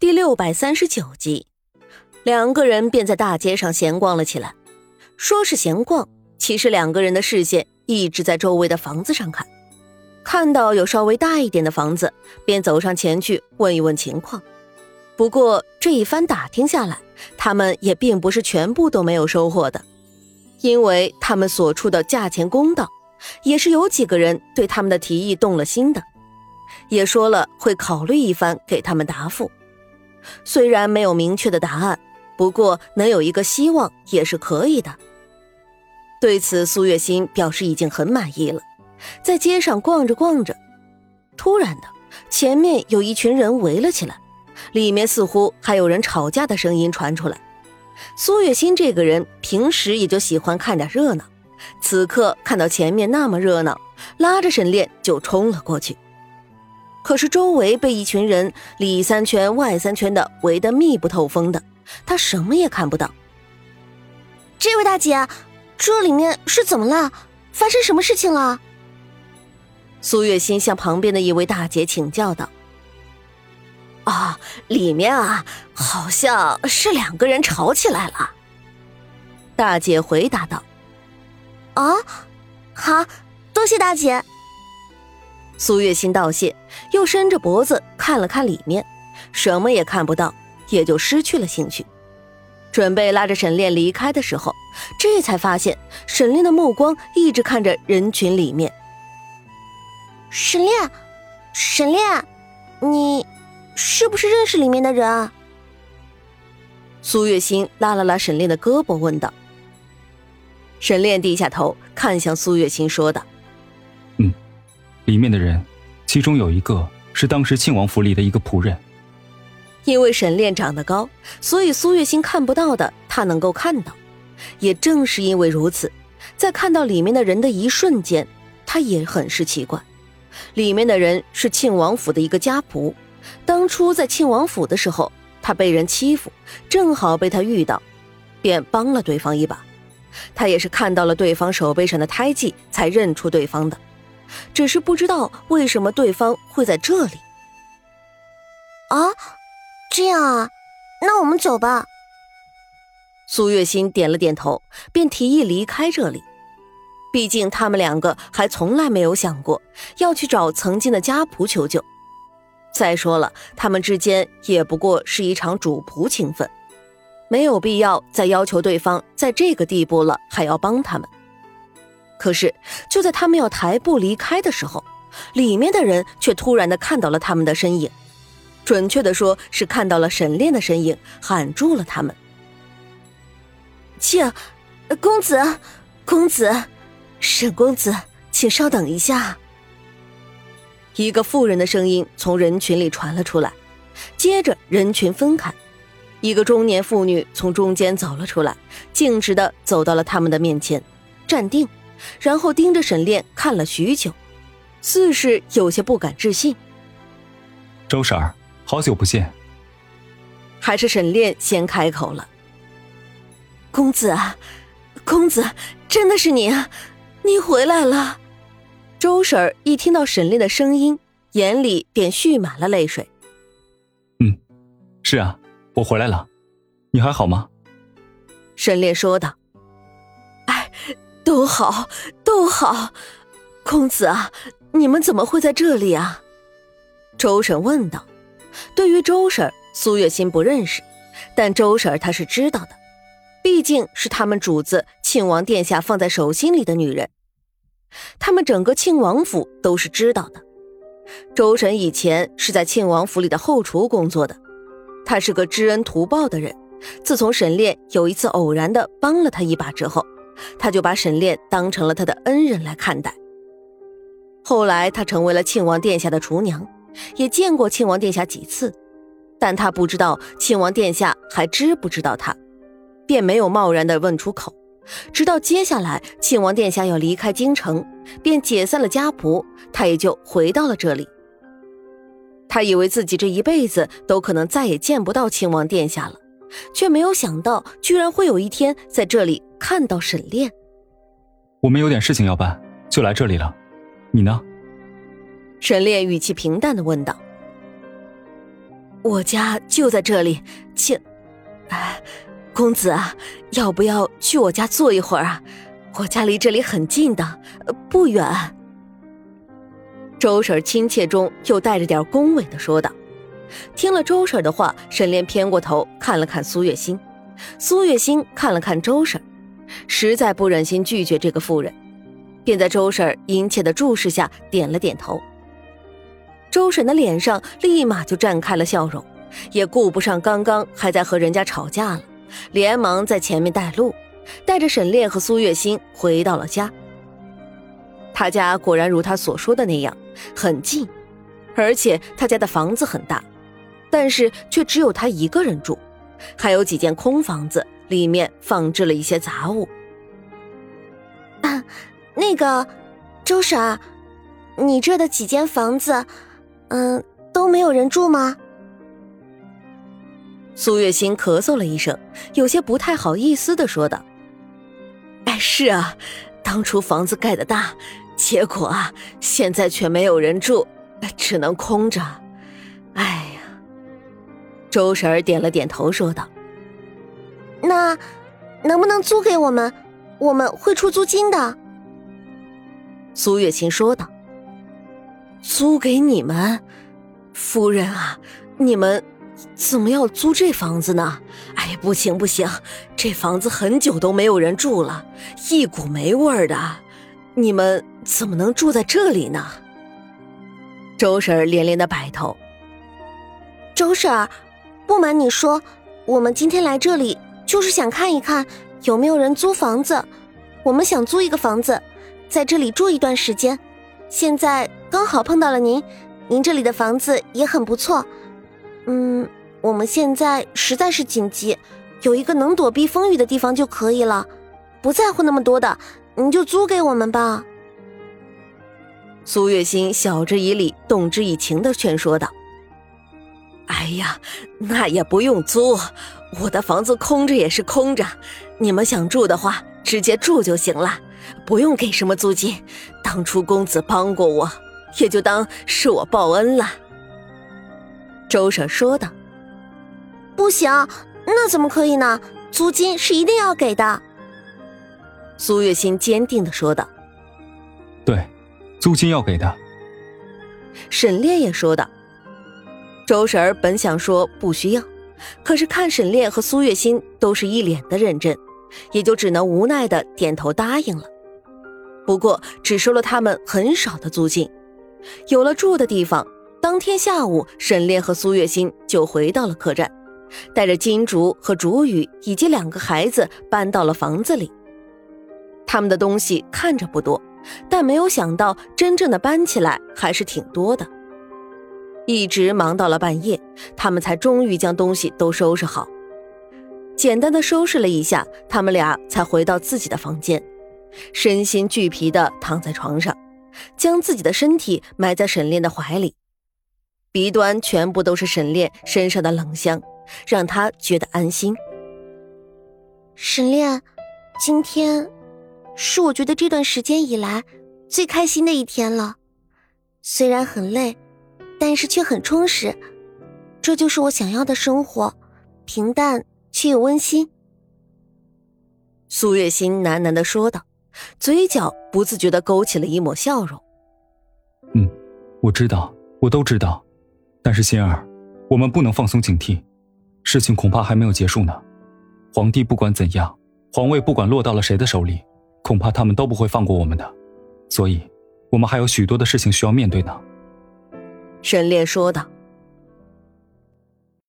第六百三十九集，两个人便在大街上闲逛了起来。说是闲逛，其实两个人的视线一直在周围的房子上看。看到有稍微大一点的房子，便走上前去问一问情况。不过这一番打听下来，他们也并不是全部都没有收获的，因为他们所处的价钱公道，也是有几个人对他们的提议动了心的，也说了会考虑一番，给他们答复。虽然没有明确的答案，不过能有一个希望也是可以的。对此，苏月心表示已经很满意了。在街上逛着逛着，突然的，前面有一群人围了起来，里面似乎还有人吵架的声音传出来。苏月心这个人平时也就喜欢看点热闹，此刻看到前面那么热闹，拉着沈炼就冲了过去。可是周围被一群人里三圈外三圈的围得密不透风的，他什么也看不到。这位大姐，这里面是怎么了？发生什么事情了？苏月心向旁边的一位大姐请教道：“啊，里面啊，好像是两个人吵起来了。”大姐回答道：“啊，好，多谢大姐。”苏月心道谢，又伸着脖子看了看里面，什么也看不到，也就失去了兴趣。准备拉着沈炼离开的时候，这才发现沈炼的目光一直看着人群里面。沈炼，沈炼，你是不是认识里面的人？苏月心拉了拉沈炼的胳膊，问道。沈炼低下头看向苏月心，说道。里面的人，其中有一个是当时庆王府里的一个仆人。因为沈炼长得高，所以苏月心看不到的，他能够看到。也正是因为如此，在看到里面的人的一瞬间，他也很是奇怪。里面的人是庆王府的一个家仆，当初在庆王府的时候，他被人欺负，正好被他遇到，便帮了对方一把。他也是看到了对方手背上的胎记，才认出对方的。只是不知道为什么对方会在这里。啊，这样啊，那我们走吧。苏月心点了点头，便提议离开这里。毕竟他们两个还从来没有想过要去找曾经的家仆求救。再说了，他们之间也不过是一场主仆情分，没有必要再要求对方在这个地步了还要帮他们。可是，就在他们要抬步离开的时候，里面的人却突然的看到了他们的身影，准确的说是看到了沈炼的身影，喊住了他们。请，公子，公子，沈公子，请稍等一下。一个妇人的声音从人群里传了出来，接着人群分开，一个中年妇女从中间走了出来，径直的走到了他们的面前，站定。然后盯着沈炼看了许久，似是有些不敢置信。周婶儿，好久不见。还是沈炼先开口了：“公子啊，公子，真的是你啊，你回来了。”周婶儿一听到沈炼的声音，眼里便蓄满了泪水。嗯，是啊，我回来了，你还好吗？沈炼说道。都好，都好，公子啊，你们怎么会在这里啊？周婶问道。对于周婶，苏月心不认识，但周婶她是知道的，毕竟是他们主子庆王殿下放在手心里的女人，他们整个庆王府都是知道的。周婶以前是在庆王府里的后厨工作的，她是个知恩图报的人。自从沈炼有一次偶然的帮了他一把之后。他就把沈炼当成了他的恩人来看待。后来他成为了庆王殿下的厨娘，也见过庆王殿下几次，但他不知道庆王殿下还知不知道他，便没有贸然的问出口。直到接下来庆王殿下要离开京城，便解散了家仆，他也就回到了这里。他以为自己这一辈子都可能再也见不到庆王殿下了，却没有想到居然会有一天在这里。看到沈炼，我们有点事情要办，就来这里了。你呢？沈炼语气平淡的问道。我家就在这里，请，哎，公子啊，要不要去我家坐一会儿啊？我家离这里很近的，不远。周婶亲切中又带着点恭维的说道。听了周婶的话，沈炼偏过头看了看苏月心，苏月心看了看周婶，实在不忍心拒绝这个妇人，便在周婶殷切的注视下点了点头。周婶的脸上立马就绽开了笑容，也顾不上刚刚还在和人家吵架了，连忙在前面带路，带着沈炼和苏月心回到了家。他家果然如他所说的那样，很近，而且他家的房子很大，但是却只有他一个人住，还有几间空房子，里面放置了一些杂物。啊，那个，周婶，你这的几间房子。嗯，都没有人住吗？苏月心咳嗽了一声，有些不太好意思的说道：“哎，是啊，当初房子盖的大，结果啊，现在却没有人住，只能空着。哎。”周婶儿点了点头，说道：“那能不能租给我们？我们会出租金的。”苏月琴说道。租给你们，夫人啊，你们怎么要租这房子呢？哎，不行不行，这房子很久都没有人住了，一股霉味儿的，你们怎么能住在这里呢？周婶儿连连的摆头。周婶儿，不瞒你说，我们今天来这里就是想看一看有没有人租房子，我们想租一个房子，在这里住一段时间。现在刚好碰到了您，您这里的房子也很不错。嗯，我们现在实在是紧急，有一个能躲避风雨的地方就可以了，不在乎那么多的，您就租给我们吧。苏月心晓之以理，动之以情的劝说道：“呀，那也不用租，我的房子空着也是空着，你们想住的话，直接住就行了。”不用给什么租金，当初公子帮过我，也就当是我报恩了。”周婶说道。“不行，那怎么可以呢？租金是一定要给的。”苏月心坚定的说道。“对，租金要给的。”沈炼也说道。周婶儿本想说不需要，可是看沈炼和苏月心都是一脸的认真。也就只能无奈的点头答应了，不过只收了他们很少的租金。有了住的地方，当天下午，沈炼和苏月心就回到了客栈，带着金竹和竹雨以及两个孩子搬到了房子里。他们的东西看着不多，但没有想到真正的搬起来还是挺多的。一直忙到了半夜，他们才终于将东西都收拾好。简单的收拾了一下，他们俩才回到自己的房间，身心俱疲的躺在床上，将自己的身体埋在沈炼的怀里，鼻端全部都是沈炼身上的冷香，让他觉得安心。沈炼，今天是我觉得这段时间以来最开心的一天了，虽然很累，但是却很充实，这就是我想要的生活，平淡。却又温馨。苏月心喃喃的说道，嘴角不自觉的勾起了一抹笑容。嗯，我知道，我都知道，但是心儿，我们不能放松警惕，事情恐怕还没有结束呢。皇帝不管怎样，皇位不管落到了谁的手里，恐怕他们都不会放过我们的，所以，我们还有许多的事情需要面对呢。沈烈说道。